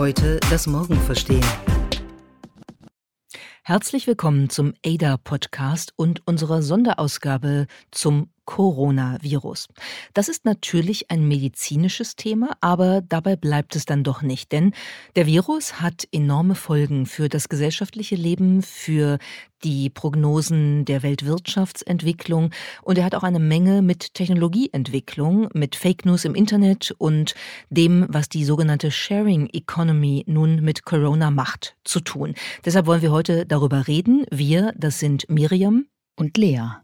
Heute das Morgen verstehen. Herzlich willkommen zum ADA-Podcast und unserer Sonderausgabe zum Coronavirus. Das ist natürlich ein medizinisches Thema, aber dabei bleibt es dann doch nicht, denn der Virus hat enorme Folgen für das gesellschaftliche Leben, für die Prognosen der Weltwirtschaftsentwicklung und er hat auch eine Menge mit Technologieentwicklung, mit Fake News im Internet und dem, was die sogenannte Sharing Economy nun mit Corona macht, zu tun. Deshalb wollen wir heute darüber reden. Wir, das sind Miriam und Lea.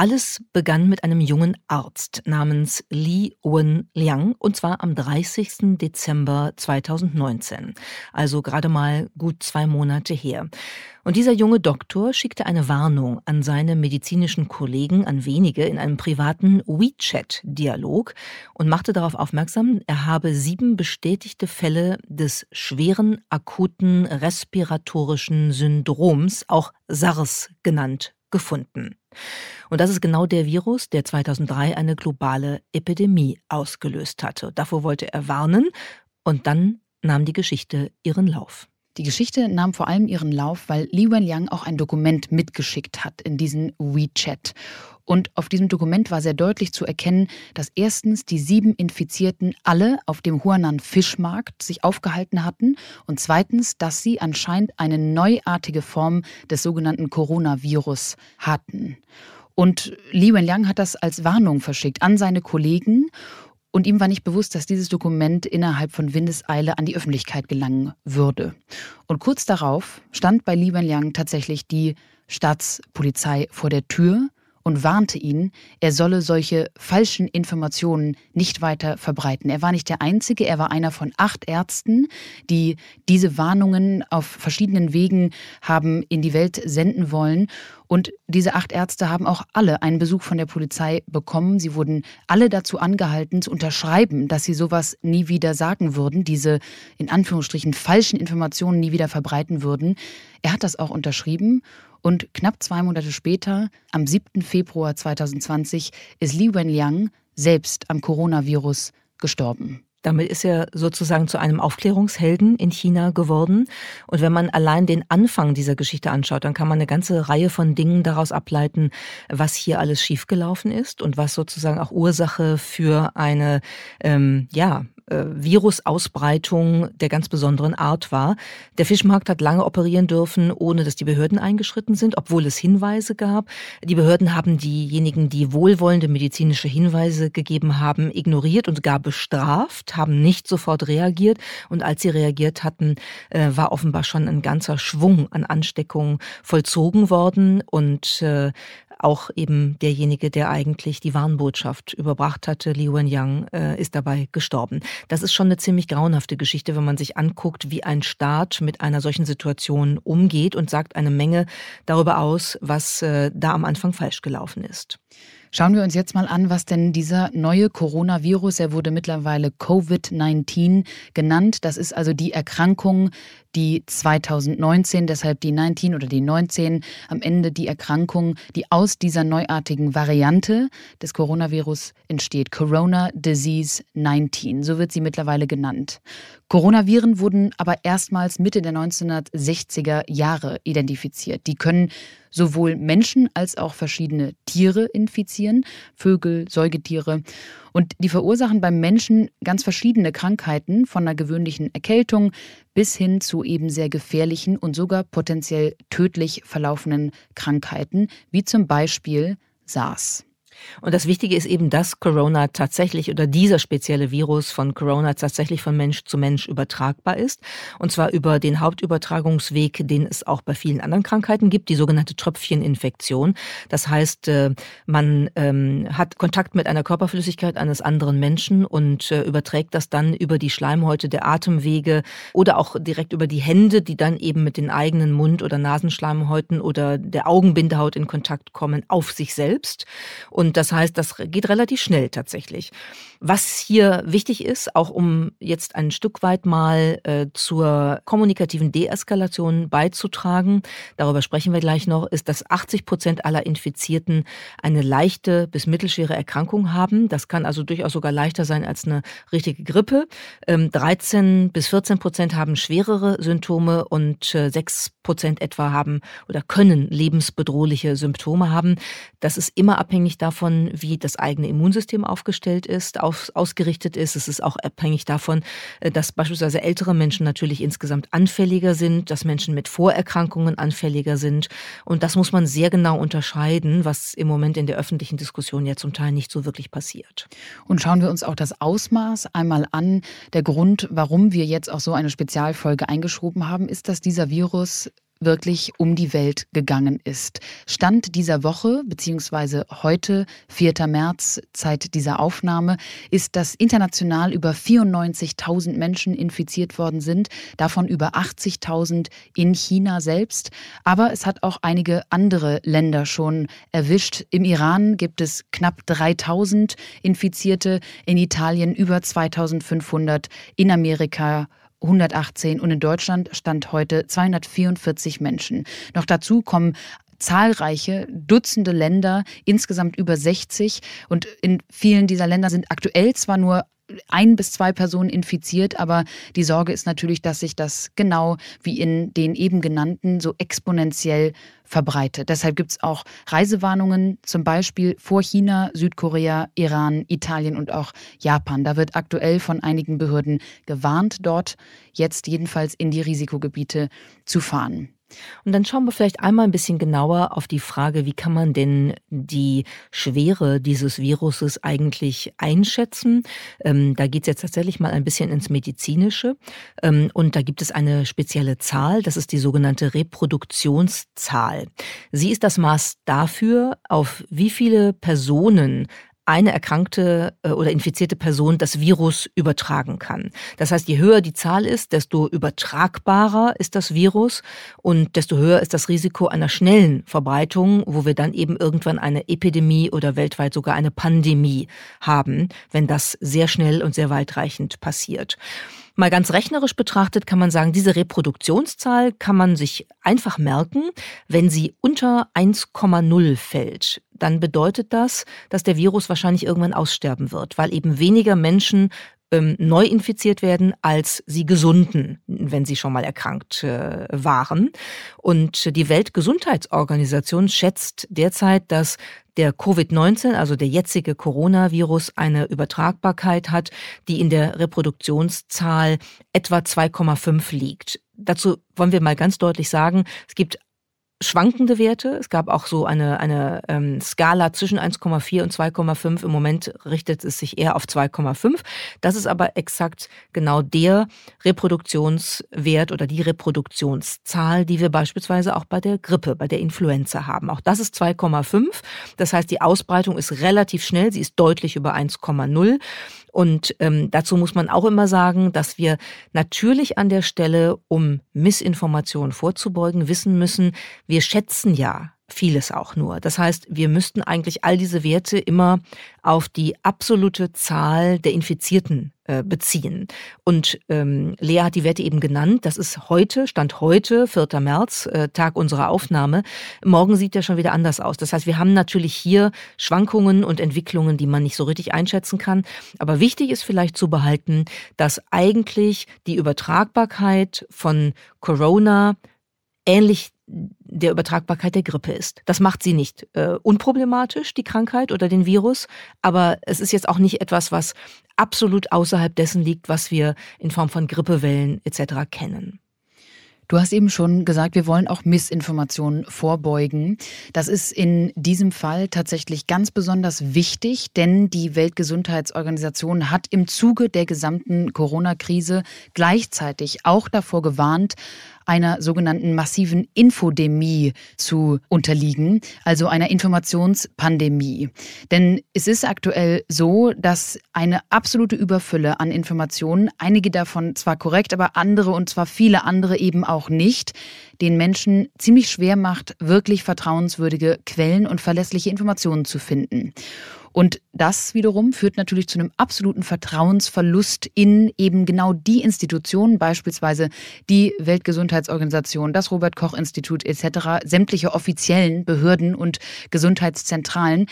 Alles begann mit einem jungen Arzt namens Li Wen-Liang und zwar am 30. Dezember 2019, also gerade mal gut zwei Monate her. Und dieser junge Doktor schickte eine Warnung an seine medizinischen Kollegen, an wenige, in einem privaten WeChat-Dialog und machte darauf aufmerksam, er habe sieben bestätigte Fälle des schweren akuten respiratorischen Syndroms, auch SARS genannt, gefunden. Und das ist genau der Virus, der 2003 eine globale Epidemie ausgelöst hatte. Davor wollte er warnen und dann nahm die Geschichte ihren Lauf. Die Geschichte nahm vor allem ihren Lauf, weil Li Wenliang auch ein Dokument mitgeschickt hat in diesen WeChat. Und auf diesem Dokument war sehr deutlich zu erkennen, dass erstens die sieben Infizierten alle auf dem Huanan Fischmarkt sich aufgehalten hatten und zweitens, dass sie anscheinend eine neuartige Form des sogenannten Coronavirus hatten. Und Li Wenliang hat das als Warnung verschickt an seine Kollegen und ihm war nicht bewusst, dass dieses Dokument innerhalb von Windeseile an die Öffentlichkeit gelangen würde. Und kurz darauf stand bei Li Wenliang tatsächlich die Staatspolizei vor der Tür und warnte ihn, er solle solche falschen Informationen nicht weiter verbreiten. Er war nicht der Einzige, er war einer von acht Ärzten, die diese Warnungen auf verschiedenen Wegen haben in die Welt senden wollen. Und diese acht Ärzte haben auch alle einen Besuch von der Polizei bekommen. Sie wurden alle dazu angehalten, zu unterschreiben, dass sie sowas nie wieder sagen würden, diese in Anführungsstrichen falschen Informationen nie wieder verbreiten würden. Er hat das auch unterschrieben und knapp zwei Monate später, am 7. Februar 2020, ist Li Wenliang selbst am Coronavirus gestorben. Damit ist er sozusagen zu einem Aufklärungshelden in China geworden. Und wenn man allein den Anfang dieser Geschichte anschaut, dann kann man eine ganze Reihe von Dingen daraus ableiten, was hier alles schiefgelaufen ist und was sozusagen auch Ursache für eine, ähm, ja, äh, Virusausbreitung der ganz besonderen Art war. Der Fischmarkt hat lange operieren dürfen, ohne dass die Behörden eingeschritten sind, obwohl es Hinweise gab. Die Behörden haben diejenigen, die wohlwollende medizinische Hinweise gegeben haben, ignoriert und gar bestraft, haben nicht sofort reagiert. Und als sie reagiert hatten, äh, war offenbar schon ein ganzer Schwung an Ansteckungen vollzogen worden. Und äh, auch eben derjenige, der eigentlich die Warnbotschaft überbracht hatte, Li Wenyang, äh, ist dabei gestorben. Das ist schon eine ziemlich grauenhafte Geschichte, wenn man sich anguckt, wie ein Staat mit einer solchen Situation umgeht und sagt eine Menge darüber aus, was äh, da am Anfang falsch gelaufen ist. Schauen wir uns jetzt mal an, was denn dieser neue Coronavirus, er wurde mittlerweile Covid-19 genannt. Das ist also die Erkrankung, die 2019, deshalb die 19 oder die 19, am Ende die Erkrankung, die aus dieser neuartigen Variante des Coronavirus entsteht. Corona Disease 19, so wird sie mittlerweile genannt. Coronaviren wurden aber erstmals Mitte der 1960er Jahre identifiziert. Die können sowohl Menschen als auch verschiedene Tiere infizieren, Vögel, Säugetiere. Und die verursachen beim Menschen ganz verschiedene Krankheiten, von einer gewöhnlichen Erkältung bis hin zu eben sehr gefährlichen und sogar potenziell tödlich verlaufenden Krankheiten, wie zum Beispiel SARS. Und das Wichtige ist eben, dass Corona tatsächlich oder dieser spezielle Virus von Corona tatsächlich von Mensch zu Mensch übertragbar ist. Und zwar über den Hauptübertragungsweg, den es auch bei vielen anderen Krankheiten gibt, die sogenannte Tröpfcheninfektion. Das heißt, äh, man ähm, hat Kontakt mit einer Körperflüssigkeit eines anderen Menschen und äh, überträgt das dann über die Schleimhäute der Atemwege oder auch direkt über die Hände, die dann eben mit den eigenen Mund- oder Nasenschleimhäuten oder der Augenbindehaut in Kontakt kommen, auf sich selbst. Und Und das heißt, das geht relativ schnell tatsächlich. Was hier wichtig ist, auch um jetzt ein Stück weit mal äh, zur kommunikativen Deeskalation beizutragen, darüber sprechen wir gleich noch, ist, dass 80 Prozent aller Infizierten eine leichte bis mittelschwere Erkrankung haben. Das kann also durchaus sogar leichter sein als eine richtige Grippe. Ähm, 13 bis 14 Prozent haben schwerere Symptome und äh, 6 Prozent etwa haben oder können lebensbedrohliche Symptome haben. Das ist immer abhängig davon, wie das eigene Immunsystem aufgestellt ist auf, ausgerichtet ist. Es ist auch abhängig davon, äh, dass beispielsweise ältere Menschen natürlich insgesamt anfälliger sind, dass Menschen mit Vorerkrankungen anfälliger sind. Und das muss man sehr genau unterscheiden, was im Moment in der öffentlichen Diskussion ja zum Teil nicht so wirklich passiert. Und schauen wir uns auch das Ausmaß einmal an. Der Grund, warum wir jetzt auch so eine Spezialfolge eingeschoben haben, ist, dass dieser Virus wirklich um die Welt gegangen ist. Stand dieser Woche, beziehungsweise heute, 4. März, Zeit dieser Aufnahme, ist, dass international über 94.000 Menschen infiziert worden sind, davon über 80.000 in China selbst. Aber es hat auch einige andere Länder schon erwischt. Im Iran gibt es knapp 3.000 Infizierte, in Italien über 2.500, in Amerika 118 und in Deutschland stand heute 244 Menschen. Noch dazu kommen zahlreiche Dutzende Länder, insgesamt über 60. Und in vielen dieser Länder sind aktuell zwar nur ein bis zwei Personen infiziert, aber die Sorge ist natürlich, dass sich das genau wie in den eben genannten so exponentiell verbreitet. Deshalb gibt es auch Reisewarnungen, zum Beispiel vor China, Südkorea, Iran, Italien und auch Japan. Da wird aktuell von einigen Behörden gewarnt, dort jetzt jedenfalls in die Risikogebiete zu fahren. Und dann schauen wir vielleicht einmal ein bisschen genauer auf die Frage, wie kann man denn die Schwere dieses Viruses eigentlich einschätzen? Ähm, da geht es jetzt tatsächlich mal ein bisschen ins Medizinische. Ähm, und da gibt es eine spezielle Zahl, das ist die sogenannte Reproduktionszahl. Sie ist das Maß dafür, auf wie viele Personen eine erkrankte äh, oder infizierte Person das Virus übertragen kann. Das heißt, je höher die Zahl ist, desto übertragbarer ist das Virus und desto höher ist das Risiko einer schnellen Verbreitung, wo wir dann eben irgendwann eine Epidemie oder weltweit sogar eine Pandemie haben, wenn das sehr schnell und sehr weitreichend passiert. Mal ganz rechnerisch betrachtet kann man sagen, diese Reproduktionszahl kann man sich einfach merken, wenn sie unter 1,0 fällt. Dann bedeutet das, dass der Virus wahrscheinlich irgendwann aussterben wird, weil eben weniger Menschen ähm, neu infiziert werden als sie gesunden, wenn sie schon mal erkrankt äh, waren. Und die Weltgesundheitsorganisation schätzt derzeit, dass der Covid-19, also der jetzige Coronavirus, eine Übertragbarkeit hat, die in der Reproduktionszahl etwa 2,5 liegt. Dazu wollen wir mal ganz deutlich sagen, es gibt schwankende Werte. Es gab auch so eine, eine ähm, Skala zwischen 1,4 und 2,5. Im Moment richtet es sich eher auf 2,5. Das ist aber exakt genau der Reproduktionswert oder die Reproduktionszahl, die wir beispielsweise auch bei der Grippe, bei der Influenza haben. Auch das ist 2,5. Das heißt, die Ausbreitung ist relativ schnell. Sie ist deutlich über 1,0. Und ähm, dazu muss man auch immer sagen, dass wir natürlich an der Stelle, um Missinformationen vorzubeugen, wissen müssen, wir schätzen ja vieles auch nur. Das heißt, wir müssten eigentlich all diese Werte immer auf die absolute Zahl der Infizierten äh, beziehen. Und ähm, Lea hat die Werte eben genannt. Das ist heute, Stand heute, 4. März, äh, Tag unserer Aufnahme. Morgen sieht der schon wieder anders aus. Das heißt, wir haben natürlich hier Schwankungen und Entwicklungen, die man nicht so richtig einschätzen kann. Aber wichtig ist vielleicht zu behalten, dass eigentlich die Übertragbarkeit von Corona ähnlich der Übertragbarkeit der Grippe ist. Das macht sie nicht äh, unproblematisch, die Krankheit oder den Virus, aber es ist jetzt auch nicht etwas, was absolut außerhalb dessen liegt, was wir in Form von Grippewellen etc. kennen. Du hast eben schon gesagt, wir wollen auch Missinformationen vorbeugen. Das ist in diesem Fall tatsächlich ganz besonders wichtig, denn die Weltgesundheitsorganisation hat im Zuge der gesamten Corona-Krise gleichzeitig auch davor gewarnt, einer sogenannten massiven Infodemie zu unterliegen, also einer Informationspandemie. Denn es ist aktuell so, dass eine absolute Überfülle an Informationen, einige davon zwar korrekt, aber andere und zwar viele andere eben auch nicht, den Menschen ziemlich schwer macht, wirklich vertrauenswürdige Quellen und verlässliche Informationen zu finden. Und das wiederum führt natürlich zu einem absoluten Vertrauensverlust in eben genau die Institutionen, beispielsweise die Weltgesundheitsorganisation, das Robert Koch Institut etc., sämtliche offiziellen Behörden und Gesundheitszentralen,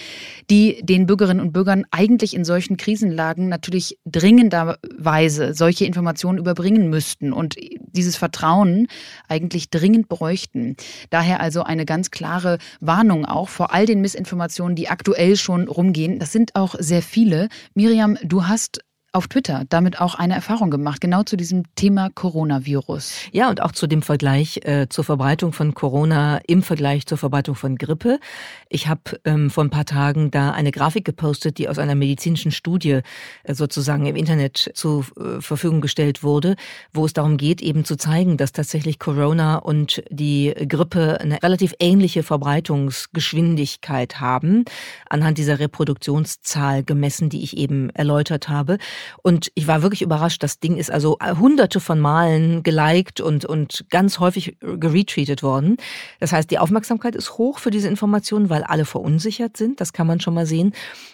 die den Bürgerinnen und Bürgern eigentlich in solchen Krisenlagen natürlich dringenderweise solche Informationen überbringen müssten und dieses Vertrauen eigentlich dringend bräuchten. Daher also eine ganz klare Warnung auch vor all den Missinformationen, die aktuell schon rumgehen das sind auch sehr viele. Miriam, du hast auf Twitter damit auch eine Erfahrung gemacht, genau zu diesem Thema Coronavirus. Ja, und auch zu dem Vergleich äh, zur Verbreitung von Corona im Vergleich zur Verbreitung von Grippe. Ich habe ähm, vor ein paar Tagen da eine Grafik gepostet, die aus einer medizinischen Studie äh, sozusagen im Internet zur äh, Verfügung gestellt wurde, wo es darum geht, eben zu zeigen, dass tatsächlich Corona und die Grippe eine relativ ähnliche Verbreitungsgeschwindigkeit haben, anhand dieser Reproduktionszahl gemessen, die ich eben erläutert habe. Und ich war wirklich überrascht. Das Ding ist also hunderte von Malen geliked und, und ganz häufig geretweetet worden. Das heißt, die Aufmerksamkeit ist hoch für diese Informationen, weil alle verunsichert sind. Das kann man schon mal sehen.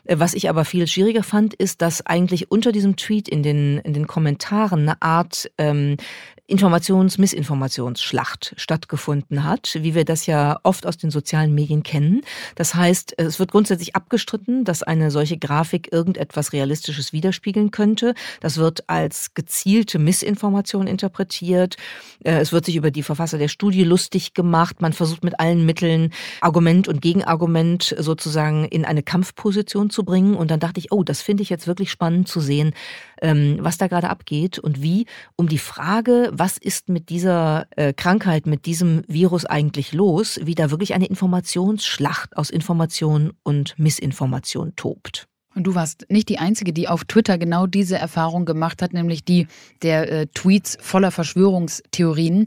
Was ich aber viel schwieriger fand, ist, dass eigentlich unter diesem Tweet in den, in den Kommentaren eine Art ähm, Informations-Missinformationsschlacht stattgefunden hat, wie wir das ja oft aus den sozialen Medien kennen. Das heißt, es wird grundsätzlich abgestritten, dass eine solche Grafik irgendetwas Realistisches widerspiegeln könnte. Das wird als gezielte Missinformation interpretiert. Äh, es wird sich über die Verfasser der Studie lustig gemacht. Man versucht mit allen Mitteln Argument und Gegenargument sozusagen in eine Kampfposition zu bringen. Und dann dachte ich, oh, das finde ich jetzt wirklich spannend zu sehen, ähm, was da gerade abgeht und wie um die Frage, was ist mit dieser äh, Krankheit, mit diesem Virus eigentlich los, wie da wirklich eine Informationsschlacht aus Information und Missinformation tobt. Und du warst nicht die Einzige, die auf Twitter genau diese Erfahrung gemacht hat, nämlich die der äh, Tweets voller Verschwörungstheorien.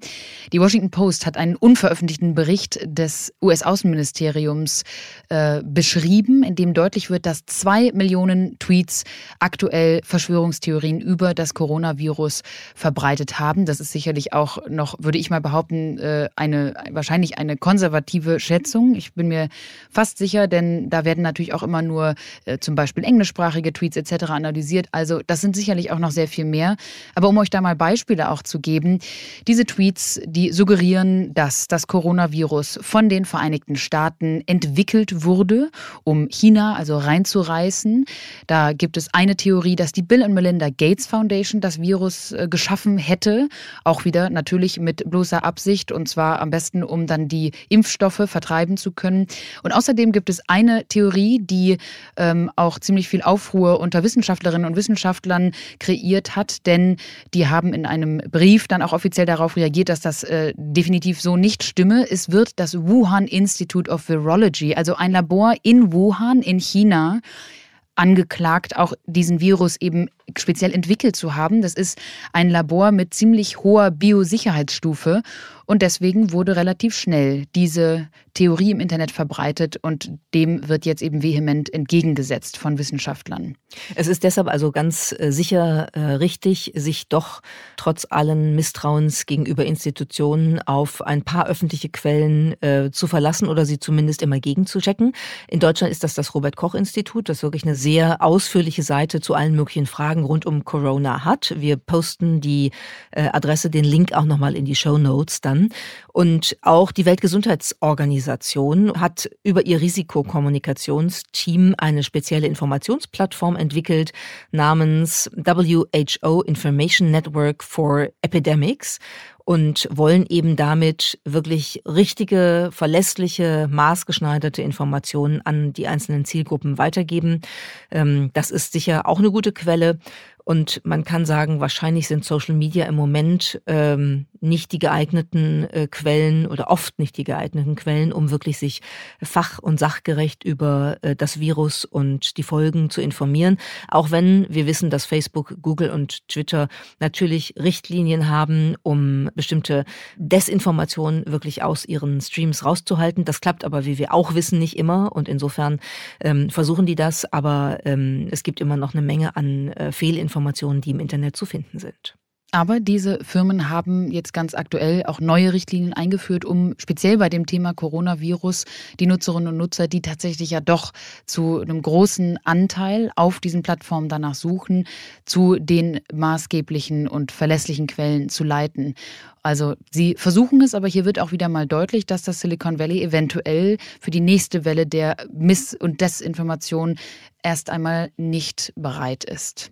Die Washington Post hat einen unveröffentlichten Bericht des US-Außenministeriums äh, beschrieben, in dem deutlich wird, dass zwei Millionen Tweets aktuell Verschwörungstheorien über das Coronavirus verbreitet haben. Das ist sicherlich auch noch, würde ich mal behaupten, äh, eine wahrscheinlich eine konservative Schätzung. Ich bin mir fast sicher, denn da werden natürlich auch immer nur äh, zum Beispiel Beispiel englischsprachige Tweets etc. analysiert. Also das sind sicherlich auch noch sehr viel mehr. Aber um euch da mal Beispiele auch zu geben, diese Tweets, die suggerieren, dass das Coronavirus von den Vereinigten Staaten entwickelt wurde, um China also reinzureißen. Da gibt es eine Theorie, dass die Bill und Melinda Gates Foundation das Virus äh, geschaffen hätte. Auch wieder natürlich mit bloßer Absicht und zwar am besten, um dann die Impfstoffe vertreiben zu können. Und außerdem gibt es eine Theorie, die ähm, auch ziemlich viel Aufruhr unter Wissenschaftlerinnen und Wissenschaftlern kreiert hat, denn die haben in einem Brief dann auch offiziell darauf reagiert, dass das äh, definitiv so nicht stimme. Es wird das Wuhan Institute of Virology, also ein Labor in Wuhan in China, angeklagt, auch diesen Virus eben speziell entwickelt zu haben. Das ist ein Labor mit ziemlich hoher Biosicherheitsstufe und deswegen wurde relativ schnell diese Theorie im Internet verbreitet und dem wird jetzt eben vehement entgegengesetzt von Wissenschaftlern. Es ist deshalb also ganz äh, sicher äh, richtig, sich doch trotz allen Misstrauens gegenüber Institutionen auf ein paar öffentliche Quellen äh, zu verlassen oder sie zumindest immer gegenzuchecken. In Deutschland ist das das Robert Koch Institut, das wirklich eine sehr ausführliche Seite zu allen möglichen Fragen rund um Corona hat. Wir posten die Adresse, den Link auch nochmal in die Show Notes dann. Und auch die Weltgesundheitsorganisation hat über ihr Risikokommunikationsteam eine spezielle Informationsplattform entwickelt namens WHO Information Network for Epidemics und wollen eben damit wirklich richtige, verlässliche, maßgeschneiderte Informationen an die einzelnen Zielgruppen weitergeben. Ähm, das ist sicher auch eine gute Quelle. Und man kann sagen, wahrscheinlich sind Social Media im Moment ähm, nicht die geeigneten äh, Quellen oder oft nicht die geeigneten Quellen, um wirklich sich fach- und sachgerecht über äh, das Virus und die Folgen zu informieren. Auch wenn wir wissen, dass Facebook, Google und Twitter natürlich Richtlinien haben, um bestimmte Desinformationen wirklich aus ihren Streams rauszuhalten. Das klappt aber, wie wir auch wissen, nicht immer. Und insofern ähm, versuchen die das. Aber ähm, es gibt immer noch eine Menge an äh, Fehlinformationen Informationen, die im Internet zu finden sind. Aber diese Firmen haben jetzt ganz aktuell auch neue Richtlinien eingeführt, um speziell bei dem Thema Coronavirus die Nutzerinnen und Nutzer, die tatsächlich ja doch zu einem großen Anteil auf diesen Plattformen danach suchen, zu den maßgeblichen und verlässlichen Quellen zu leiten. Also sie versuchen es, aber hier wird auch wieder mal deutlich, dass das Silicon Valley eventuell für die nächste Welle der Miss- und Desinformation erst einmal nicht bereit ist.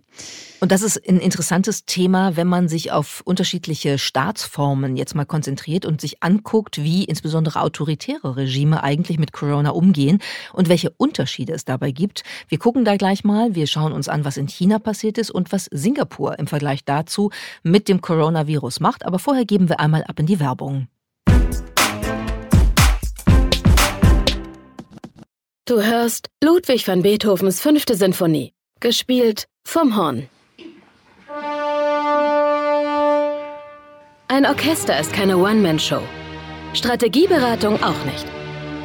Und das ist ein interessantes Thema, wenn man sich auf unterschiedliche Staatsformen jetzt mal konzentriert und sich anguckt, wie insbesondere autoritäre Regime eigentlich mit Corona umgehen und welche Unterschiede es dabei gibt. Wir gucken da gleich mal, wir schauen uns an, was in China passiert ist und was Singapur im Vergleich dazu mit dem Coronavirus macht. Aber vorher geben wir einmal ab in die Werbung. Du hörst Ludwig van Beethovens fünfte Sinfonie, gespielt vom Horn. Ein Orchester ist keine One-Man-Show. Strategieberatung auch nicht.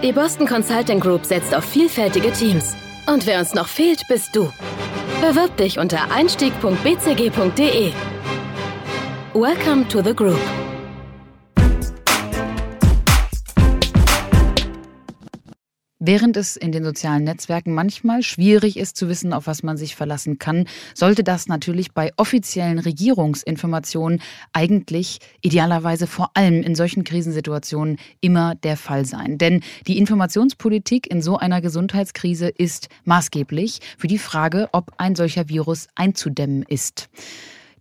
Die Boston Consulting Group setzt auf vielfältige Teams. Und wer uns noch fehlt, bist du. Bewirb dich unter einstieg.bcg.de. Welcome to the Group. Während es in den sozialen Netzwerken manchmal schwierig ist zu wissen, auf was man sich verlassen kann, sollte das natürlich bei offiziellen Regierungsinformationen eigentlich idealerweise vor allem in solchen Krisensituationen immer der Fall sein. Denn die Informationspolitik in so einer Gesundheitskrise ist maßgeblich für die Frage, ob ein solcher Virus einzudämmen ist.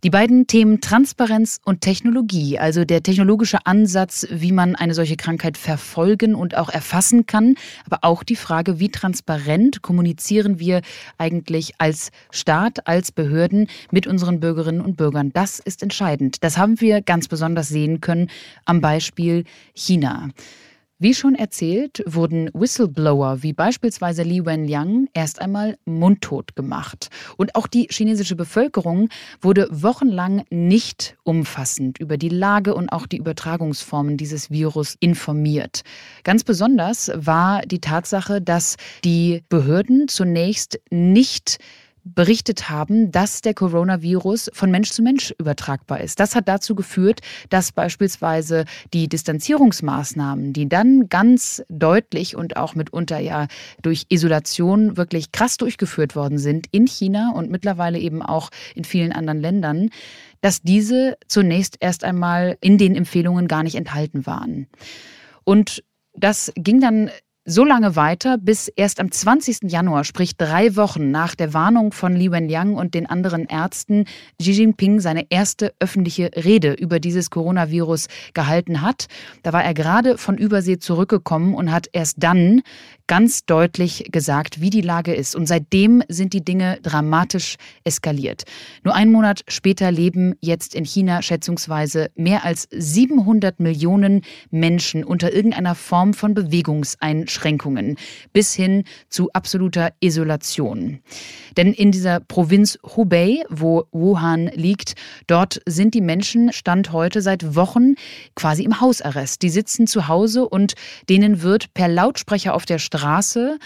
Die beiden Themen Transparenz und Technologie, also der technologische Ansatz, wie man eine solche Krankheit verfolgen und auch erfassen kann, aber auch die Frage, wie transparent kommunizieren wir eigentlich als Staat, als Behörden mit unseren Bürgerinnen und Bürgern. Das ist entscheidend. Das haben wir ganz besonders sehen können am Beispiel China. Wie schon erzählt, wurden Whistleblower wie beispielsweise Li Wenliang erst einmal mundtot gemacht. Und auch die chinesische Bevölkerung wurde wochenlang nicht umfassend über die Lage und auch die Übertragungsformen dieses Virus informiert. Ganz besonders war die Tatsache, dass die Behörden zunächst nicht berichtet haben, dass der Coronavirus von Mensch zu Mensch übertragbar ist. Das hat dazu geführt, dass beispielsweise die Distanzierungsmaßnahmen, die dann ganz deutlich und auch mitunter ja durch Isolation wirklich krass durchgeführt worden sind in China und mittlerweile eben auch in vielen anderen Ländern, dass diese zunächst erst einmal in den Empfehlungen gar nicht enthalten waren. Und das ging dann so lange weiter, bis erst am 20. Januar, sprich drei Wochen nach der Warnung von Li Wenliang und den anderen Ärzten, Xi Jinping seine erste öffentliche Rede über dieses Coronavirus gehalten hat. Da war er gerade von Übersee zurückgekommen und hat erst dann ganz deutlich gesagt, wie die Lage ist. Und seitdem sind die Dinge dramatisch eskaliert. Nur einen Monat später leben jetzt in China schätzungsweise mehr als 700 Millionen Menschen unter irgendeiner Form von Bewegungseinschränkungen bis hin zu absoluter Isolation. Denn in dieser Provinz Hubei, wo Wuhan liegt, dort sind die Menschen Stand heute seit Wochen quasi im Hausarrest. Die sitzen zu Hause und denen wird per Lautsprecher auf der Straße Straße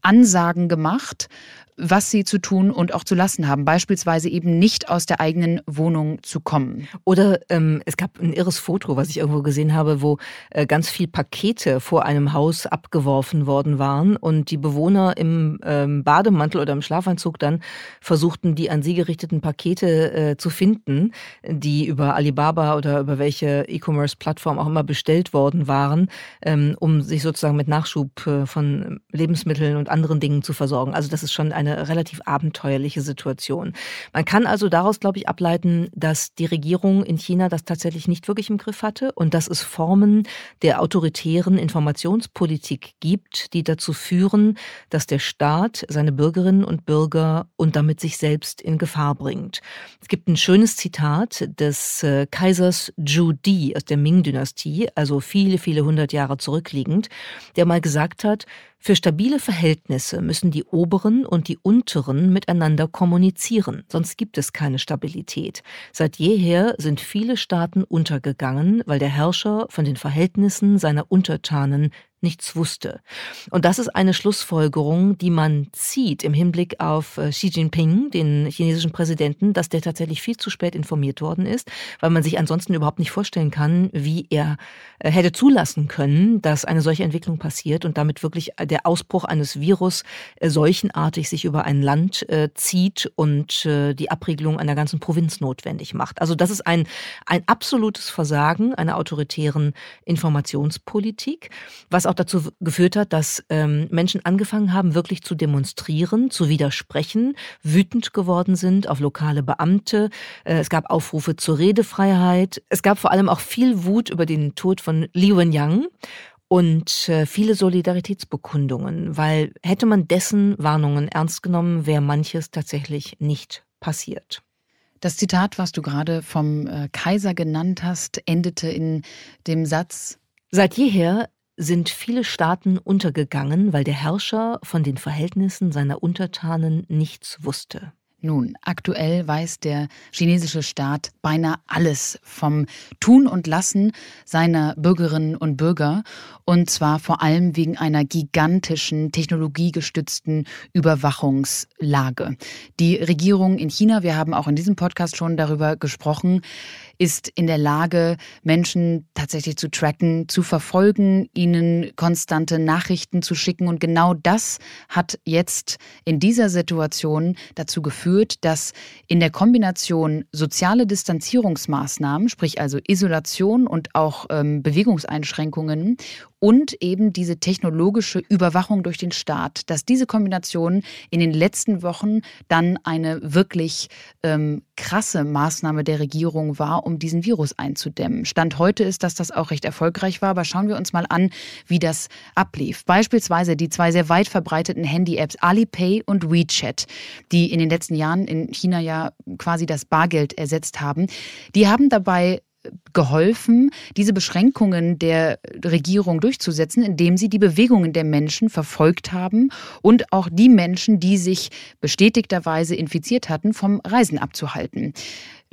Ansagen gemacht, was sie zu tun und auch zu lassen haben. Beispielsweise eben nicht aus der eigenen Wohnung zu kommen. Oder ähm, es gab ein irres Foto, was ich irgendwo gesehen habe, wo äh, ganz viel Pakete vor einem Haus abgeworfen worden waren und die Bewohner im ähm, Bademantel oder im Schlafanzug dann versuchten, die an sie gerichteten Pakete äh, zu finden, die über Alibaba oder über welche E-Commerce-Plattform auch immer bestellt worden waren, ähm, um sich sozusagen mit Nachschub äh, von Lebensmitteln und anderen Dingen zu versorgen. Also das ist schon eine eine relativ abenteuerliche Situation. Man kann also daraus, glaube ich, ableiten, dass die Regierung in China das tatsächlich nicht wirklich im Griff hatte und dass es Formen der autoritären Informationspolitik gibt, die dazu führen, dass der Staat seine Bürgerinnen und Bürger und damit sich selbst in Gefahr bringt. Es gibt ein schönes Zitat des äh, Kaisers Zhu Di aus der Ming-Dynastie, also viele, viele hundert Jahre zurückliegend, der mal gesagt hat, für stabile Verhältnisse müssen die oberen und die unteren miteinander kommunizieren, sonst gibt es keine Stabilität. Seit jeher sind viele Staaten untergegangen, weil der Herrscher von den Verhältnissen seiner Untertanen nichts wusste. Und das ist eine Schlussfolgerung, die man zieht im Hinblick auf äh, Xi Jinping, den chinesischen Präsidenten, dass der tatsächlich viel zu spät informiert worden ist, weil man sich ansonsten überhaupt nicht vorstellen kann, wie er äh, hätte zulassen können, dass eine solche Entwicklung passiert und damit wirklich der Ausbruch eines Virus äh, seuchenartig sich über ein Land zieht und die Abriegelung einer ganzen Provinz notwendig macht. Also das ist ein, ein absolutes Versagen einer autoritären Informationspolitik, was auch dazu geführt hat, dass ähm, Menschen angefangen haben, wirklich zu demonstrieren, zu widersprechen, wütend geworden sind auf lokale Beamte. Äh, es gab Aufrufe zur Redefreiheit. Es gab vor allem auch viel Wut über den Tod von Li Wenyang und äh, viele Solidaritätsbekundungen, weil hätte man dessen Warnungen ernst genommen, wäre manches tatsächlich nicht passiert. Das Zitat, was du gerade vom äh, Kaiser genannt hast, endete in dem Satz Seit jeher sind viele Staaten untergegangen, weil der Herrscher von den Verhältnissen seiner Untertanen nichts wusste. Nun, aktuell weiß der chinesische Staat beinahe alles vom Tun und Lassen seiner Bürgerinnen und Bürger, und zwar vor allem wegen einer gigantischen technologiegestützten Überwachungslage. Die Regierung in China, wir haben auch in diesem Podcast schon darüber gesprochen, ist in der Lage, Menschen tatsächlich zu tracken, zu verfolgen, ihnen konstante Nachrichten zu schicken. Und genau das hat jetzt in dieser Situation dazu geführt, dass in der Kombination soziale Distanzierungsmaßnahmen, sprich also Isolation und auch ähm, Bewegungseinschränkungen und eben diese technologische Überwachung durch den Staat, dass diese Kombination in den letzten Wochen dann eine wirklich ähm, krasse Maßnahme der Regierung war, um diesen Virus einzudämmen. Stand heute ist, dass das auch recht erfolgreich war, aber schauen wir uns mal an, wie das ablief. Beispielsweise die zwei sehr weit verbreiteten Handy-Apps Alipay und WeChat, die in den letzten Jahren in China ja quasi das Bargeld ersetzt haben. Die haben dabei geholfen, diese Beschränkungen der Regierung durchzusetzen, indem sie die Bewegungen der Menschen verfolgt haben und auch die Menschen, die sich bestätigterweise infiziert hatten, vom Reisen abzuhalten.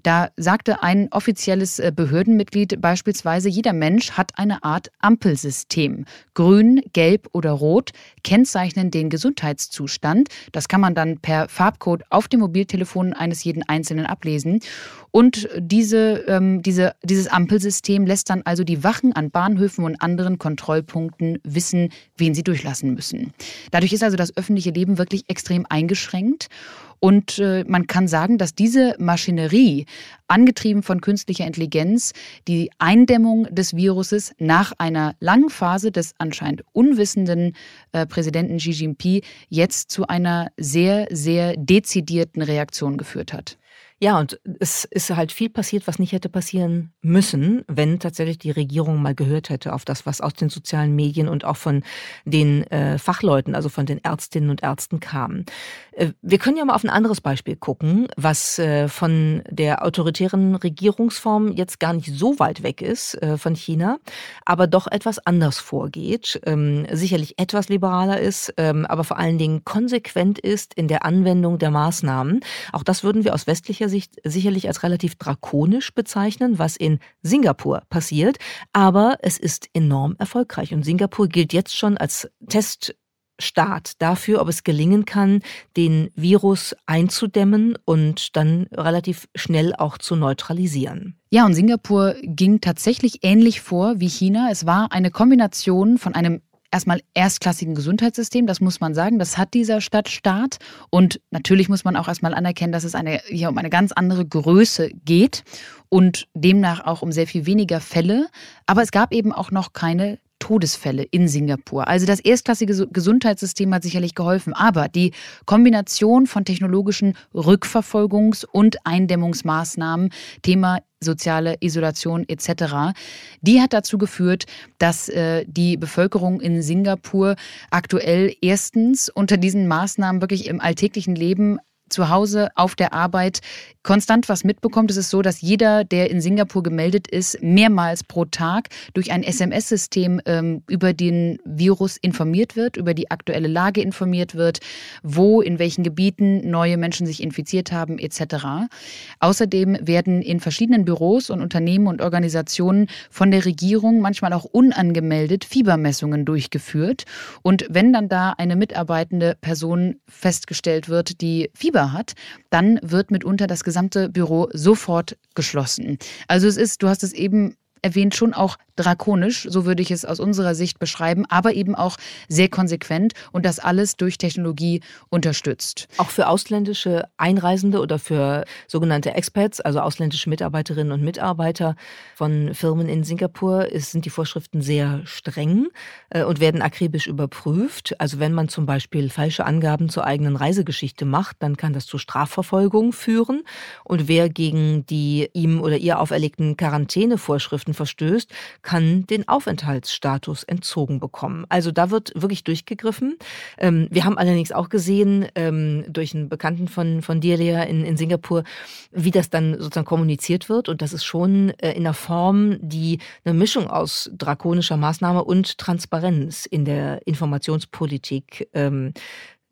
Da sagte ein offizielles äh, Behördenmitglied beispielsweise, jeder Mensch hat eine Art Ampelsystem. Grün, gelb oder rot kennzeichnen den Gesundheitszustand. Das kann man dann per Farbcode auf dem Mobiltelefon eines jeden Einzelnen ablesen. Und diese, ähm, diese, dieses Ampelsystem lässt dann also die Wachen an Bahnhöfen und anderen Kontrollpunkten wissen, wen sie durchlassen müssen. Dadurch ist also das öffentliche Leben wirklich extrem eingeschränkt. Und äh, man kann sagen, dass diese Maschinerie, angetrieben von künstlicher Intelligenz, die Eindämmung des Viruses nach einer langen Phase des anscheinend unwissenden äh, Präsidenten Xi Jinping jetzt zu einer sehr, sehr dezidierten Reaktion geführt hat. Ja, und es ist halt viel passiert, was nicht hätte passieren müssen, wenn tatsächlich die Regierung mal gehört hätte auf das, was aus den sozialen Medien und auch von den äh, Fachleuten, also von den Ärztinnen und Ärzten kam. Äh, wir können ja mal auf ein anderes Beispiel gucken, was äh, von der autoritären Regierungsform jetzt gar nicht so weit weg ist äh, von China, aber doch etwas anders vorgeht, ähm, sicherlich etwas liberaler ist, ähm, aber vor allen Dingen konsequent ist in der Anwendung der Maßnahmen. Auch das würden wir aus westlicher heutiger Sicht sicherlich als relativ drakonisch bezeichnen, was in Singapur passiert, aber es ist enorm erfolgreich und Singapur gilt jetzt schon als Test Staat dafür, ob es gelingen kann, den Virus einzudämmen und dann relativ schnell auch zu neutralisieren. Ja, und Singapur ging tatsächlich ähnlich vor wie China. Es war eine Kombination von einem erstmal erstklassigen Gesundheitssystem, das muss man sagen. Das hat dieser Stadtstaat. Und natürlich muss man auch erstmal anerkennen, dass es eine, hier um eine ganz andere Größe geht und demnach auch um sehr viel weniger Fälle. Aber es gab eben auch noch keine Todesfälle in Singapur. Also das erstklassige Gesundheitssystem hat sicherlich geholfen, aber die Kombination von technologischen Rückverfolgungs- und Eindämmungsmaßnahmen, Thema soziale Isolation etc. Die hat dazu geführt, dass äh, die Bevölkerung in Singapur aktuell erstens unter diesen Maßnahmen wirklich im alltäglichen Leben zu Hause, auf der Arbeit konstant was mitbekommt. Es ist so, dass jeder, der in Singapur gemeldet ist, mehrmals pro Tag durch ein SMS-System ähm, über den Virus informiert wird, über die aktuelle Lage informiert wird, wo, in welchen Gebieten neue Menschen sich infiziert haben, etc. Außerdem werden in verschiedenen Büros und Unternehmen und Organisationen von der Regierung manchmal auch unangemeldet Fiebermessungen durchgeführt. Und wenn dann da eine mitarbeitende Person festgestellt wird, die Fieber Fieber hat, dann wird mitunter das gesamte Büro sofort geschlossen. Also es ist, du hast es eben erwähnt, schon auch drakonisch, so würde ich es aus unserer Sicht beschreiben, aber eben auch sehr konsequent und das alles durch Technologie unterstützt. Auch für ausländische Einreisende oder für sogenannte Expats, also ausländische Mitarbeiterinnen und Mitarbeiter von Firmen in Singapur, sind die Vorschriften sehr streng äh, und werden akribisch überprüft. Also wenn man zum Beispiel falsche Angaben zur eigenen Reisegeschichte macht, dann kann das zu Strafverfolgung führen. Und wer gegen die ihm oder ihr auferlegten Quarantänevorschriften verstößt, kann den Aufenthaltsstatus entzogen bekommen. Also da wird wirklich durchgegriffen. Ähm, wir haben allerdings auch gesehen, ähm, durch einen Bekannten von, von dir, Lea, in, in Singapur, wie das dann sozusagen kommuniziert wird. Und das ist schon äh, in einer Form, die eine Mischung aus drakonischer Maßnahme und Transparenz in der Informationspolitik ähm,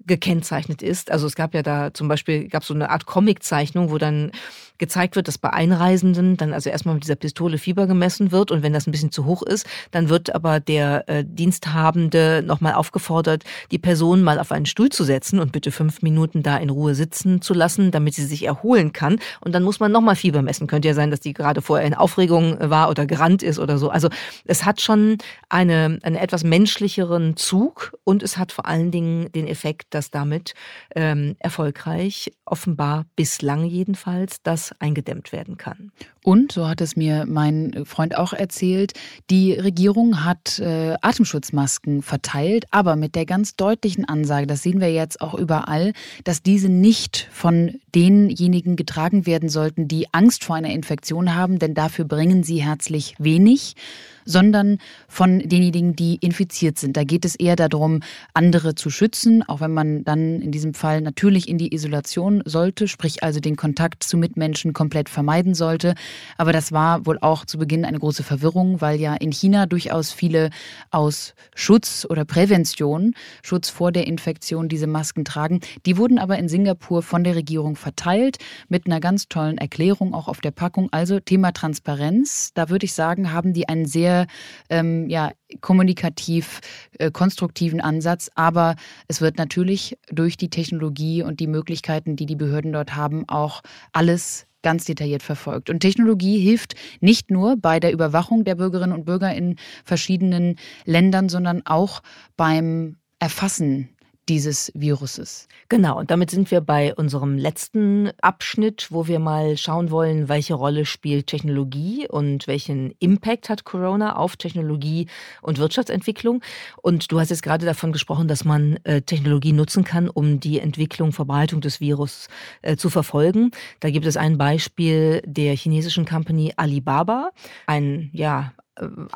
gekennzeichnet ist. Also es gab ja da zum Beispiel, gab so eine Art Comiczeichnung, wo dann gezeigt wird, dass bei Einreisenden dann also erstmal mit dieser Pistole Fieber gemessen wird und wenn das ein bisschen zu hoch ist, dann wird aber der äh, Diensthabende nochmal aufgefordert, die Person mal auf einen Stuhl zu setzen und bitte fünf Minuten da in Ruhe sitzen zu lassen, damit sie sich erholen kann. Und dann muss man nochmal Fieber messen. Könnte ja sein, dass die gerade vorher in Aufregung war oder gerannt ist oder so. Also es hat schon eine, einen etwas menschlicheren Zug und es hat vor allen Dingen den Effekt, dass damit ähm, erfolgreich, offenbar bislang jedenfalls, das eingedämmt werden kann. Und, so hat es mir mein Freund auch erzählt, die Regierung hat äh, Atemschutzmasken verteilt, aber mit der ganz deutlichen Ansage, das sehen wir jetzt auch überall, dass diese nicht von denjenigen getragen werden sollten, die Angst vor einer Infektion haben, denn dafür bringen sie herzlich wenig sondern von denjenigen, die infiziert sind. Da geht es eher darum, andere zu schützen, auch wenn man dann in diesem Fall natürlich in die Isolation sollte, sprich also den Kontakt zu Mitmenschen komplett vermeiden sollte. Aber das war wohl auch zu Beginn eine große Verwirrung, weil ja in China durchaus viele aus Schutz oder Prävention, Schutz vor der Infektion diese Masken tragen. Die wurden aber in Singapur von der Regierung verteilt mit einer ganz tollen Erklärung auch auf der Packung. Also Thema Transparenz, da würde ich sagen, haben die einen sehr sehr ähm, ja, kommunikativ äh, konstruktiven Ansatz. Aber es wird natürlich durch die Technologie und die Möglichkeiten, die die Behörden dort haben, auch alles ganz detailliert verfolgt. Und Technologie hilft nicht nur bei der Überwachung der Bürgerinnen und Bürger in verschiedenen Ländern, sondern auch beim Erfassen dieses Viruses. Genau, und damit sind wir bei unserem letzten Abschnitt, wo wir mal schauen wollen, welche Rolle spielt Technologie und welchen Impact hat Corona auf Technologie und Wirtschaftsentwicklung. Und du hast jetzt gerade davon gesprochen, dass man äh, Technologie nutzen kann, um die Entwicklung, Verbreitung des Virus äh, zu verfolgen. Da gibt es ein Beispiel der chinesischen Company Alibaba, ein ja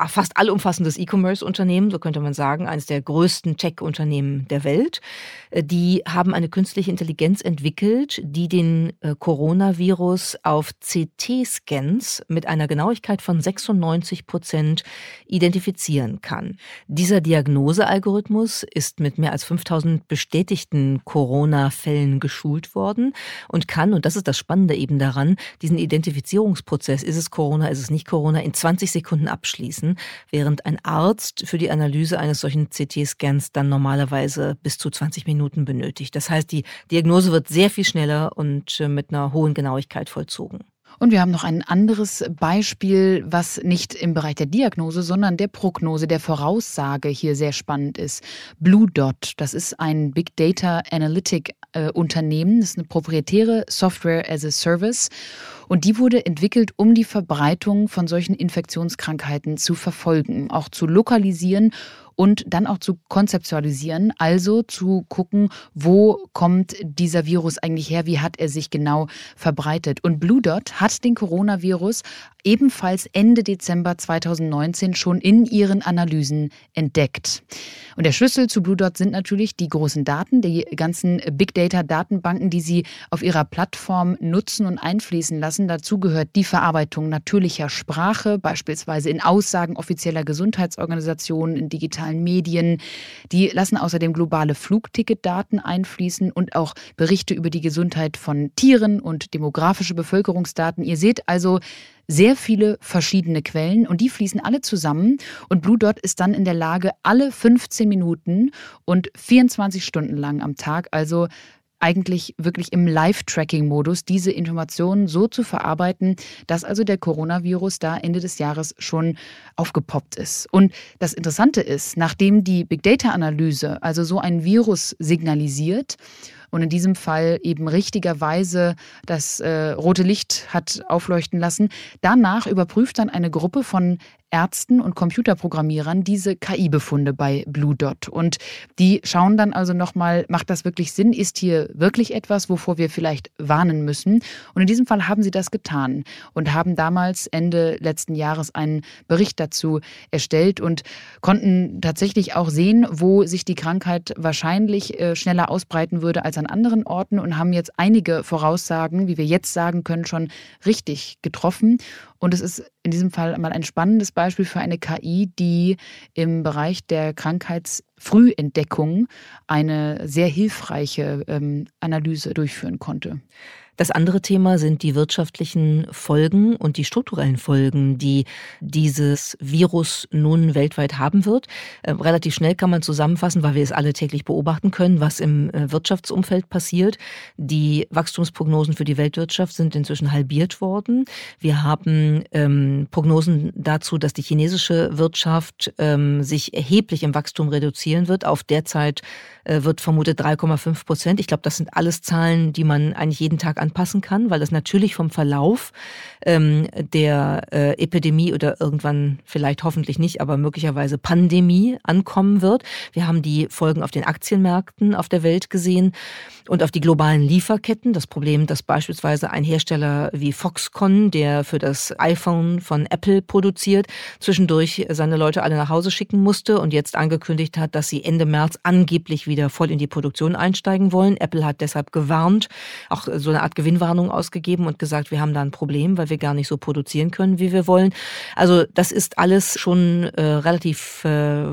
fast allumfassendes E-Commerce-Unternehmen, so könnte man sagen, eines der größten Tech-Unternehmen der Welt. Äh, die haben eine künstliche Intelligenz entwickelt, die den äh, Coronavirus auf CT-Scans mit einer Genauigkeit von 96 Prozent identifizieren kann. Dieser Diagnosealgorithmus ist mit mehr als 5000 bestätigten Corona-Fällen geschult worden und kann, und das ist das Spannende eben daran, diesen Identifizierungsprozess, ist es Corona, ist es nicht Corona, in 20 Sekunden abschließen abschließen, während ein Arzt für die Analyse eines solchen CT-Scans dann normalerweise bis zu 20 Minuten benötigt. Das heißt, die Diagnose wird sehr viel schneller und äh, mit einer hohen Genauigkeit vollzogen. Und wir haben noch ein anderes Beispiel, was nicht im Bereich der Diagnose, sondern der Prognose, der Voraussage hier sehr spannend ist. Blue Dot, das ist ein Big Data Analytic äh, Unternehmen, das ist eine proprietäre Software as a Service. Und die wurde entwickelt, um die Verbreitung von solchen Infektionskrankheiten zu verfolgen, auch zu lokalisieren und dann auch zu konzeptualisieren, also zu gucken, wo kommt dieser Virus eigentlich her, wie hat er sich genau verbreitet. Und Blue Dot hat den Coronavirus ebenfalls Ende Dezember 2019 schon in ihren Analysen entdeckt. Und der Schlüssel zu Blue Dot sind natürlich die großen Daten, die ganzen Big Data Datenbanken, die sie auf ihrer Plattform nutzen und einfließen lassen. Dazu gehört die Verarbeitung natürlicher Sprache, beispielsweise in Aussagen offizieller Gesundheitsorganisationen, in digitalen Medien. Die lassen außerdem globale Flugticketdaten einfließen und auch Berichte über die Gesundheit von Tieren und demografische Bevölkerungsdaten. Ihr seht also, sehr viele verschiedene Quellen und die fließen alle zusammen und Blue Dot ist dann in der Lage, alle 15 Minuten und 24 Stunden lang am Tag, also eigentlich wirklich im Live-Tracking-Modus diese Informationen so zu verarbeiten, dass also der Coronavirus da Ende des Jahres schon aufgepoppt ist. Und das Interessante ist, nachdem die Big Data-Analyse also so ein Virus signalisiert und in diesem Fall eben richtigerweise das äh, rote Licht hat aufleuchten lassen. Danach überprüft dann eine Gruppe von Ärzten und Computerprogrammierern diese KI-Befunde bei Blue Dot. Und die schauen dann also nochmal, macht das wirklich Sinn? Ist hier wirklich etwas, wovor wir vielleicht warnen müssen? Und in diesem Fall haben sie das getan und haben damals Ende letzten Jahres einen Bericht dazu erstellt und konnten tatsächlich auch sehen, wo sich die Krankheit wahrscheinlich äh, schneller ausbreiten würde als an anderen Orten und haben jetzt einige Voraussagen, wie wir jetzt sagen können, schon richtig getroffen. Und es ist in diesem Fall mal ein spannendes Beispiel für eine KI, die im Bereich der Krankheitsfrühentdeckung eine sehr hilfreiche ähm, Analyse durchführen konnte. Das andere Thema sind die wirtschaftlichen Folgen und die strukturellen Folgen, die dieses Virus nun weltweit haben wird. Äh, relativ schnell kann man zusammenfassen, weil wir es alle täglich beobachten können, was im äh, Wirtschaftsumfeld passiert. Die Wachstumsprognosen für die Weltwirtschaft sind inzwischen halbiert worden. Wir haben ähm, Prognosen dazu, dass die chinesische Wirtschaft ähm, sich erheblich im Wachstum reduzieren wird. Auf derzeit wird vermutet 3,5 Prozent. Ich glaube, das sind alles Zahlen, die man eigentlich jeden Tag an anpassen kann, weil das natürlich vom Verlauf ähm, der äh, Epidemie oder irgendwann vielleicht hoffentlich nicht, aber möglicherweise Pandemie ankommen wird. Wir haben die Folgen auf den Aktienmärkten auf der Welt gesehen und auf die globalen Lieferketten. Das Problem, dass beispielsweise ein Hersteller wie Foxconn, der für das iPhone von Apple produziert, zwischendurch seine Leute alle nach Hause schicken musste und jetzt angekündigt hat, dass sie Ende März angeblich wieder voll in die Produktion einsteigen wollen. Apple hat deshalb gewarnt, auch so eine Art Gewinnwarnung ausgegeben und gesagt, wir haben da ein Problem, weil wir gar nicht so produzieren können, wie wir wollen. Also das ist alles schon äh, relativ äh,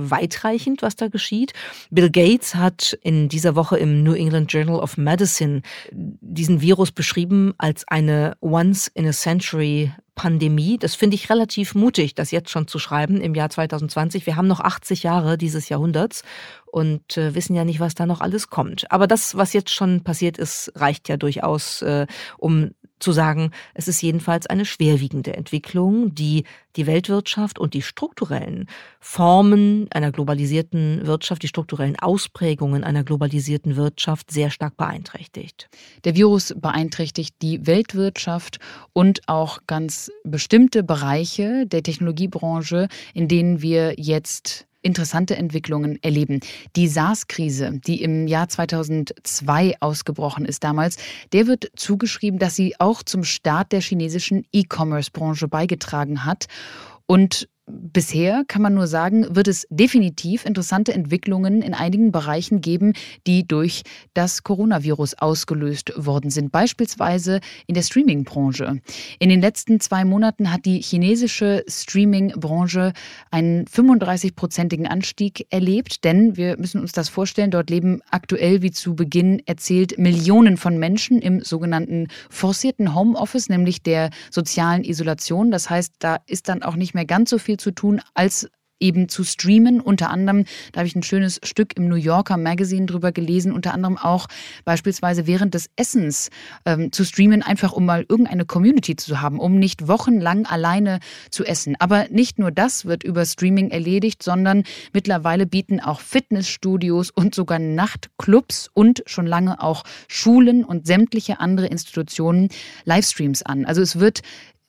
weitreichend, was da geschieht. Bill Gates hat in dieser Woche im New England Journal of Medicine diesen Virus beschrieben als eine once in a century Pandemie. Das finde ich relativ mutig, das jetzt schon zu schreiben im Jahr 2020. Wir haben noch 80 Jahre dieses Jahrhunderts und äh, wissen ja nicht, was da noch alles kommt. Aber das, was jetzt schon passiert ist, reicht ja durchaus, äh, um zu sagen, es ist jedenfalls eine schwerwiegende Entwicklung, die die Weltwirtschaft und die strukturellen Formen einer globalisierten Wirtschaft, die strukturellen Ausprägungen einer globalisierten Wirtschaft sehr stark beeinträchtigt. Der Virus beeinträchtigt die Weltwirtschaft und auch ganz bestimmte Bereiche der Technologiebranche, in denen wir jetzt interessante Entwicklungen erleben. Die SARS-Krise, die im Jahr 2002 ausgebrochen ist damals, der wird zugeschrieben, dass sie auch zum Start der chinesischen E-Commerce-Branche beigetragen hat. Und Bisher kann man nur sagen, wird es definitiv interessante Entwicklungen in einigen Bereichen geben, die durch das Coronavirus ausgelöst worden sind. Beispielsweise in der Streaming-Branche. In den letzten zwei Monaten hat die chinesische Streaming-Branche einen 35-prozentigen Anstieg erlebt, denn wir müssen uns das vorstellen, dort leben aktuell, wie zu Beginn erzählt, Millionen von Menschen im sogenannten forcierten Homeoffice, nämlich der sozialen Isolation. Das heißt, da ist dann auch nicht mehr ganz so viel viel zu tun als eben zu streamen. Unter anderem, da habe ich ein schönes Stück im New Yorker Magazine drüber gelesen, unter anderem auch beispielsweise während des Essens ähm, zu streamen, einfach um mal irgendeine Community zu haben, um nicht wochenlang alleine zu essen. Aber nicht nur das wird über Streaming erledigt, sondern mittlerweile bieten auch Fitnessstudios und sogar Nachtclubs und schon lange auch Schulen und sämtliche andere Institutionen Livestreams an. Also es wird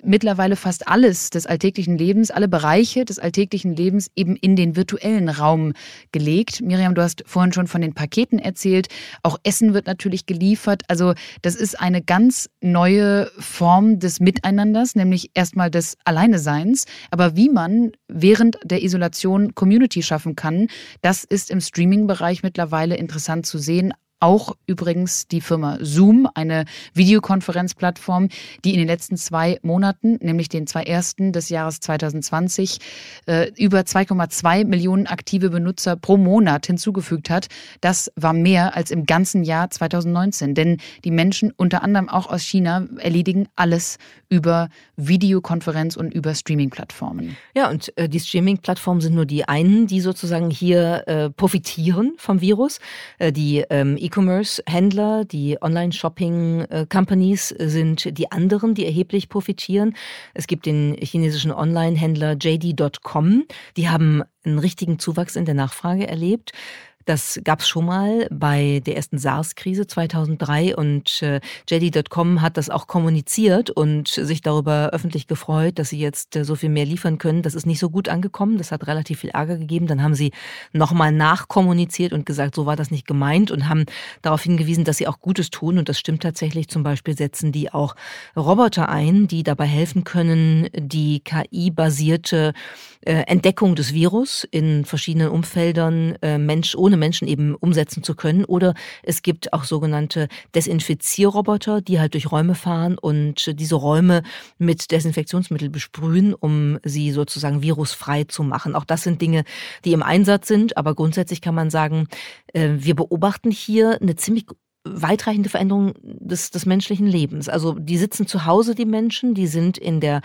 mittlerweile fast alles des alltäglichen Lebens, alle Bereiche des alltäglichen Lebens eben in den virtuellen Raum gelegt. Miriam, du hast vorhin schon von den Paketen erzählt. Auch Essen wird natürlich geliefert. Also das ist eine ganz neue Form des Miteinanders, nämlich erstmal des Alleineseins. Aber wie man während der Isolation Community schaffen kann, das ist im Streaming-Bereich mittlerweile interessant zu sehen. Auch übrigens die Firma Zoom, eine Videokonferenzplattform, die in den letzten zwei Monaten, nämlich den zwei ersten des Jahres 2020, äh, über 2,2 Millionen aktive Benutzer pro Monat hinzugefügt hat. Das war mehr als im ganzen Jahr 2019. Denn die Menschen, unter anderem auch aus China, erledigen alles über Videokonferenz und über Streaming-Plattformen. Ja, und äh, die Streaming-Plattformen sind nur die einen, die sozusagen hier äh, profitieren vom Virus. Äh, die ähm, E-Commerce-Händler, die Online-Shopping-Companies sind die anderen, die erheblich profitieren. Es gibt den chinesischen Online-Händler JD.com. Die haben einen richtigen Zuwachs in der Nachfrage erlebt. Das gab es schon mal bei der ersten SARS-Krise 2003 und äh, JD.com hat das auch kommuniziert und sich darüber öffentlich gefreut, dass sie jetzt äh, so viel mehr liefern können. Das ist nicht so gut angekommen. Das hat relativ viel Ärger gegeben. Dann haben sie nochmal nachkommuniziert und gesagt, so war das nicht gemeint und haben darauf hingewiesen, dass sie auch Gutes tun. Und das stimmt tatsächlich. Zum Beispiel setzen die auch Roboter ein, die dabei helfen können, die KI-basierte äh, Entdeckung des Virus in verschiedenen Umfeldern äh, Mensch ohne Menschen eben umsetzen zu können. Oder es gibt auch sogenannte Desinfizierroboter, die halt durch Räume fahren und diese Räume mit Desinfektionsmittel besprühen, um sie sozusagen virusfrei zu machen. Auch das sind Dinge, die im Einsatz sind. Aber grundsätzlich kann man sagen, äh, wir beobachten hier eine ziemlich weitreichende Veränderung des, des menschlichen Lebens. Also die sitzen zu Hause, die Menschen, die sind in der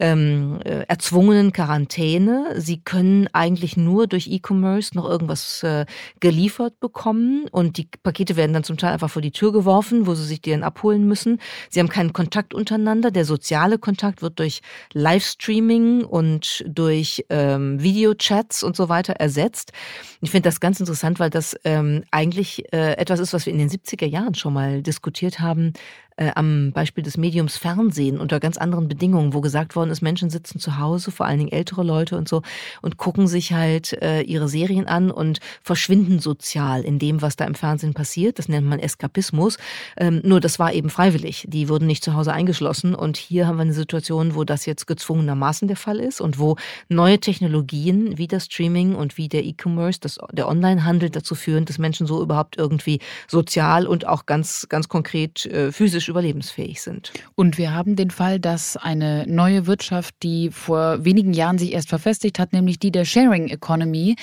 ähm, äh, erzwungenen Quarantäne. Sie können eigentlich nur durch E-Commerce noch irgendwas äh, geliefert bekommen und die Pakete werden dann zum Teil einfach vor die Tür geworfen, wo sie sich die dann abholen müssen. Sie haben keinen Kontakt untereinander. Der soziale Kontakt wird durch Livestreaming und durch ähm, Videochats und so weiter ersetzt. Ich finde das ganz interessant, weil das ähm, eigentlich äh, etwas ist, was wir in den 70er Jahren schon mal diskutiert haben, äh, am Beispiel des Mediums Fernsehen unter ganz anderen Bedingungen, wo gesagt worden ist, Menschen sitzen zu Hause, vor allen Dingen ältere Leute und so, und gucken sich halt äh, ihre Serien an und verschwinden sozial in dem, was da im Fernsehen passiert. Das nennt man Eskapismus. Ähm, nur das war eben freiwillig. Die wurden nicht zu Hause eingeschlossen. Und hier haben wir eine Situation, wo das jetzt gezwungenermaßen der Fall ist und wo neue Technologien wie das Streaming und wie der E-Commerce, der Onlinehandel dazu führen, dass Menschen so überhaupt irgendwie sozial und auch ganz, ganz konkret äh, physisch physisch überlebensfähig sind. Und wir haben den Fall, dass eine neue Wirtschaft, die vor wenigen Jahren sich erst verfestigt hat, nämlich die der Sharing Economy,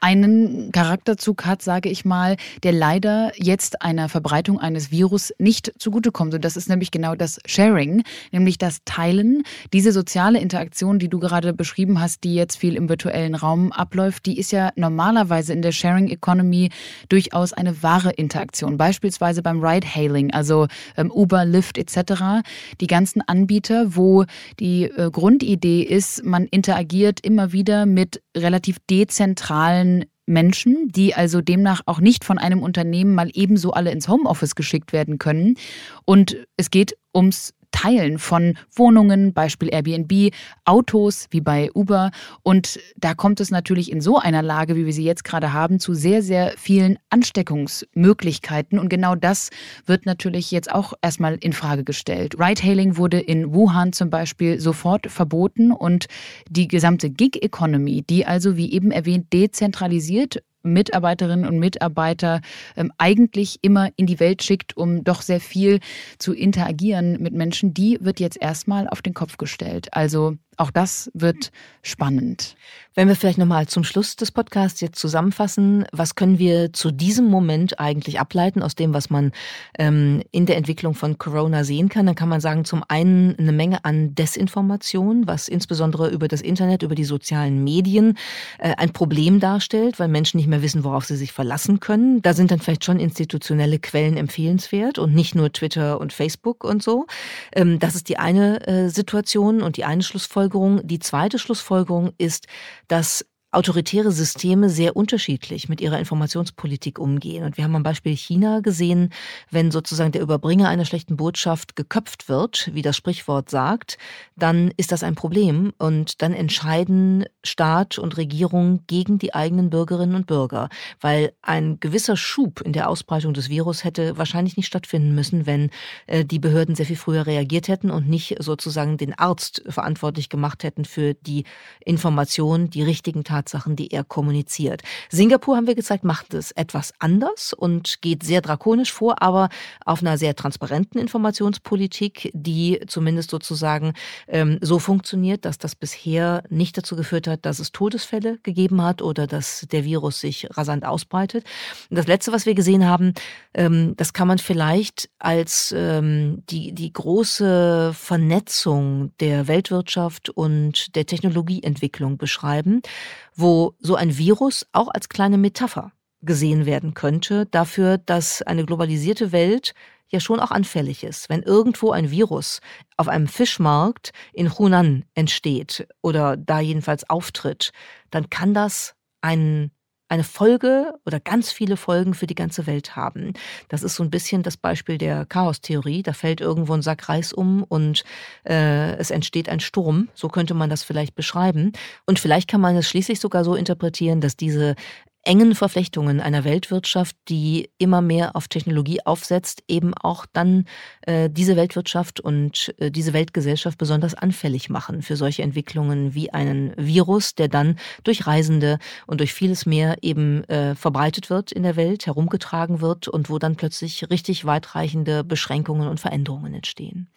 einen Charakterzug hat, sage ich mal, der leider jetzt einer Verbreitung eines Virus nicht zugutekommt. Und das ist nämlich genau das Sharing, nämlich das Teilen. Diese soziale Interaktion, die du gerade beschrieben hast, die jetzt viel im virtuellen Raum abläuft, die ist ja normalerweise in der Sharing Economy durchaus eine wahre Interaktion. Beispielsweise beim Ride-Hailing, also ähm, Uber, Lyft etc. Die ganzen Anbieter, wo die äh, Grundidee ist, man interagiert immer wieder mit relativ dezentralen Menschen, die also demnach auch nicht von einem Unternehmen mal ebenso alle ins Homeoffice geschickt werden können. Und es geht ums Teilen von Wohnungen, Beispiel Airbnb, Autos wie bei Uber. Und da kommt es natürlich in so einer Lage, wie wir sie jetzt gerade haben, zu sehr, sehr vielen Ansteckungsmöglichkeiten. Und genau das wird natürlich jetzt auch erstmal in Frage gestellt. Ride-Hailing wurde in Wuhan zum Beispiel sofort verboten und die gesamte Gig-Economy, die also, wie eben erwähnt, dezentralisiert Mitarbeiterinnen und Mitarbeiter ähm, eigentlich immer in die Welt schickt, um doch sehr viel zu interagieren mit Menschen, die wird jetzt erstmal auf den Kopf gestellt. Also auch das wird spannend. Wenn wir vielleicht nochmal zum Schluss des Podcasts jetzt zusammenfassen, was können wir zu diesem Moment eigentlich ableiten aus dem, was man ähm, in der Entwicklung von Corona sehen kann, dann kann man sagen, zum einen eine Menge an Desinformation, was insbesondere über das Internet, über die sozialen Medien äh, ein Problem darstellt, weil Menschen nicht mehr wissen, worauf sie sich verlassen können. Da sind dann vielleicht schon institutionelle Quellen empfehlenswert und nicht nur Twitter und Facebook und so. Ähm, das ist die eine äh, Situation und die eine Schlussfolgerung. Die zweite Schlussfolgerung ist, dass autoritäre Systeme sehr unterschiedlich mit ihrer Informationspolitik umgehen. Und wir haben am Beispiel China gesehen, wenn sozusagen der Überbringer einer schlechten Botschaft geköpft wird, wie das Sprichwort sagt, dann ist das ein Problem. Und dann entscheiden Staat und Regierung gegen die eigenen Bürgerinnen und Bürger. Weil ein gewisser Schub in der Ausbreitung des Virus hätte wahrscheinlich nicht stattfinden müssen, wenn äh, die Behörden sehr viel früher reagiert hätten und nicht sozusagen den Arzt verantwortlich gemacht hätten für die Information, die richtigen Tatsachen Tatsachen, die er kommuniziert. Singapur, haben wir gezeigt, macht es etwas anders und geht sehr drakonisch vor, aber auf einer sehr transparenten Informationspolitik, die zumindest sozusagen ähm, so funktioniert, dass das bisher nicht dazu geführt hat, dass es Todesfälle gegeben hat oder dass der Virus sich rasant ausbreitet. Und das Letzte, was wir gesehen haben, ähm, das kann man vielleicht als ähm, die, die große Vernetzung der Weltwirtschaft und der Technologieentwicklung beschreiben, wo so ein Virus auch als kleine Metapher gesehen werden könnte dafür, dass eine globalisierte Welt ja schon auch anfällig ist. Wenn irgendwo ein Virus auf einem Fischmarkt in Hunan entsteht oder da jedenfalls auftritt, dann kann das einen eine Folge oder ganz viele Folgen für die ganze Welt haben. Das ist so ein bisschen das Beispiel der Chaostheorie. Da fällt irgendwo ein Sack Reis um und äh, es entsteht ein Sturm. So könnte man das vielleicht beschreiben. Und vielleicht kann man es schließlich sogar so interpretieren, dass diese engen Verflechtungen einer Weltwirtschaft, die immer mehr auf Technologie aufsetzt, eben auch dann äh, diese Weltwirtschaft und äh, diese Weltgesellschaft besonders anfällig machen für solche Entwicklungen wie einen Virus, der dann durch Reisende und durch vieles mehr eben äh, verbreitet wird in der Welt, herumgetragen wird und wo dann plötzlich richtig weitreichende Beschränkungen und Veränderungen entstehen.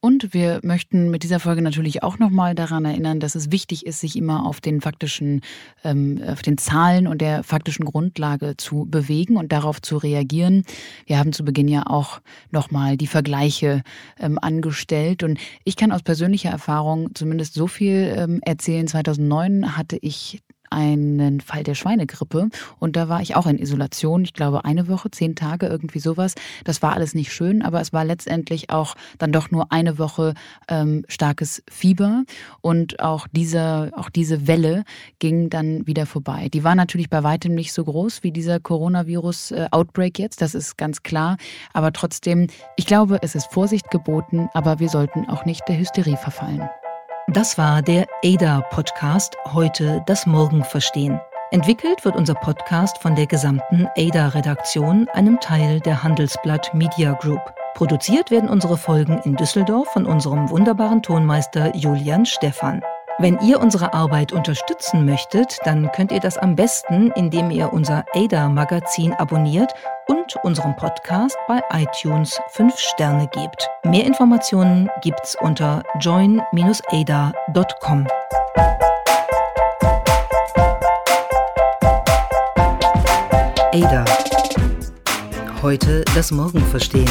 Und wir möchten mit dieser Folge natürlich auch nochmal daran erinnern, dass es wichtig ist, sich immer auf den faktischen, ähm, auf den Zahlen und der faktischen Grundlage zu bewegen und darauf zu reagieren. Wir haben zu Beginn ja auch nochmal die Vergleiche ähm, angestellt und ich kann aus persönlicher Erfahrung zumindest so viel ähm, erzählen. 2009 hatte ich einen Fall der Schweinegrippe und da war ich auch in Isolation. Ich glaube eine Woche, zehn Tage, irgendwie sowas. Das war alles nicht schön, aber es war letztendlich auch dann doch nur eine Woche ähm, starkes Fieber und auch diese, auch diese Welle ging dann wieder vorbei. Die war natürlich bei weitem nicht so groß wie dieser Coronavirus-Outbreak jetzt, das ist ganz klar. Aber trotzdem, ich glaube, es ist Vorsicht geboten, aber wir sollten auch nicht der Hysterie verfallen. Das war der ADA-Podcast Heute das Morgen verstehen. Entwickelt wird unser Podcast von der gesamten ADA-Redaktion, einem Teil der Handelsblatt Media Group. Produziert werden unsere Folgen in Düsseldorf von unserem wunderbaren Tonmeister Julian Stephan. Wenn ihr unsere Arbeit unterstützen möchtet, dann könnt ihr das am besten, indem ihr unser ADA-Magazin abonniert und unserem Podcast bei iTunes 5 Sterne gebt. Mehr Informationen gibt's unter join-ada.com. Ada. Heute das Morgen verstehen.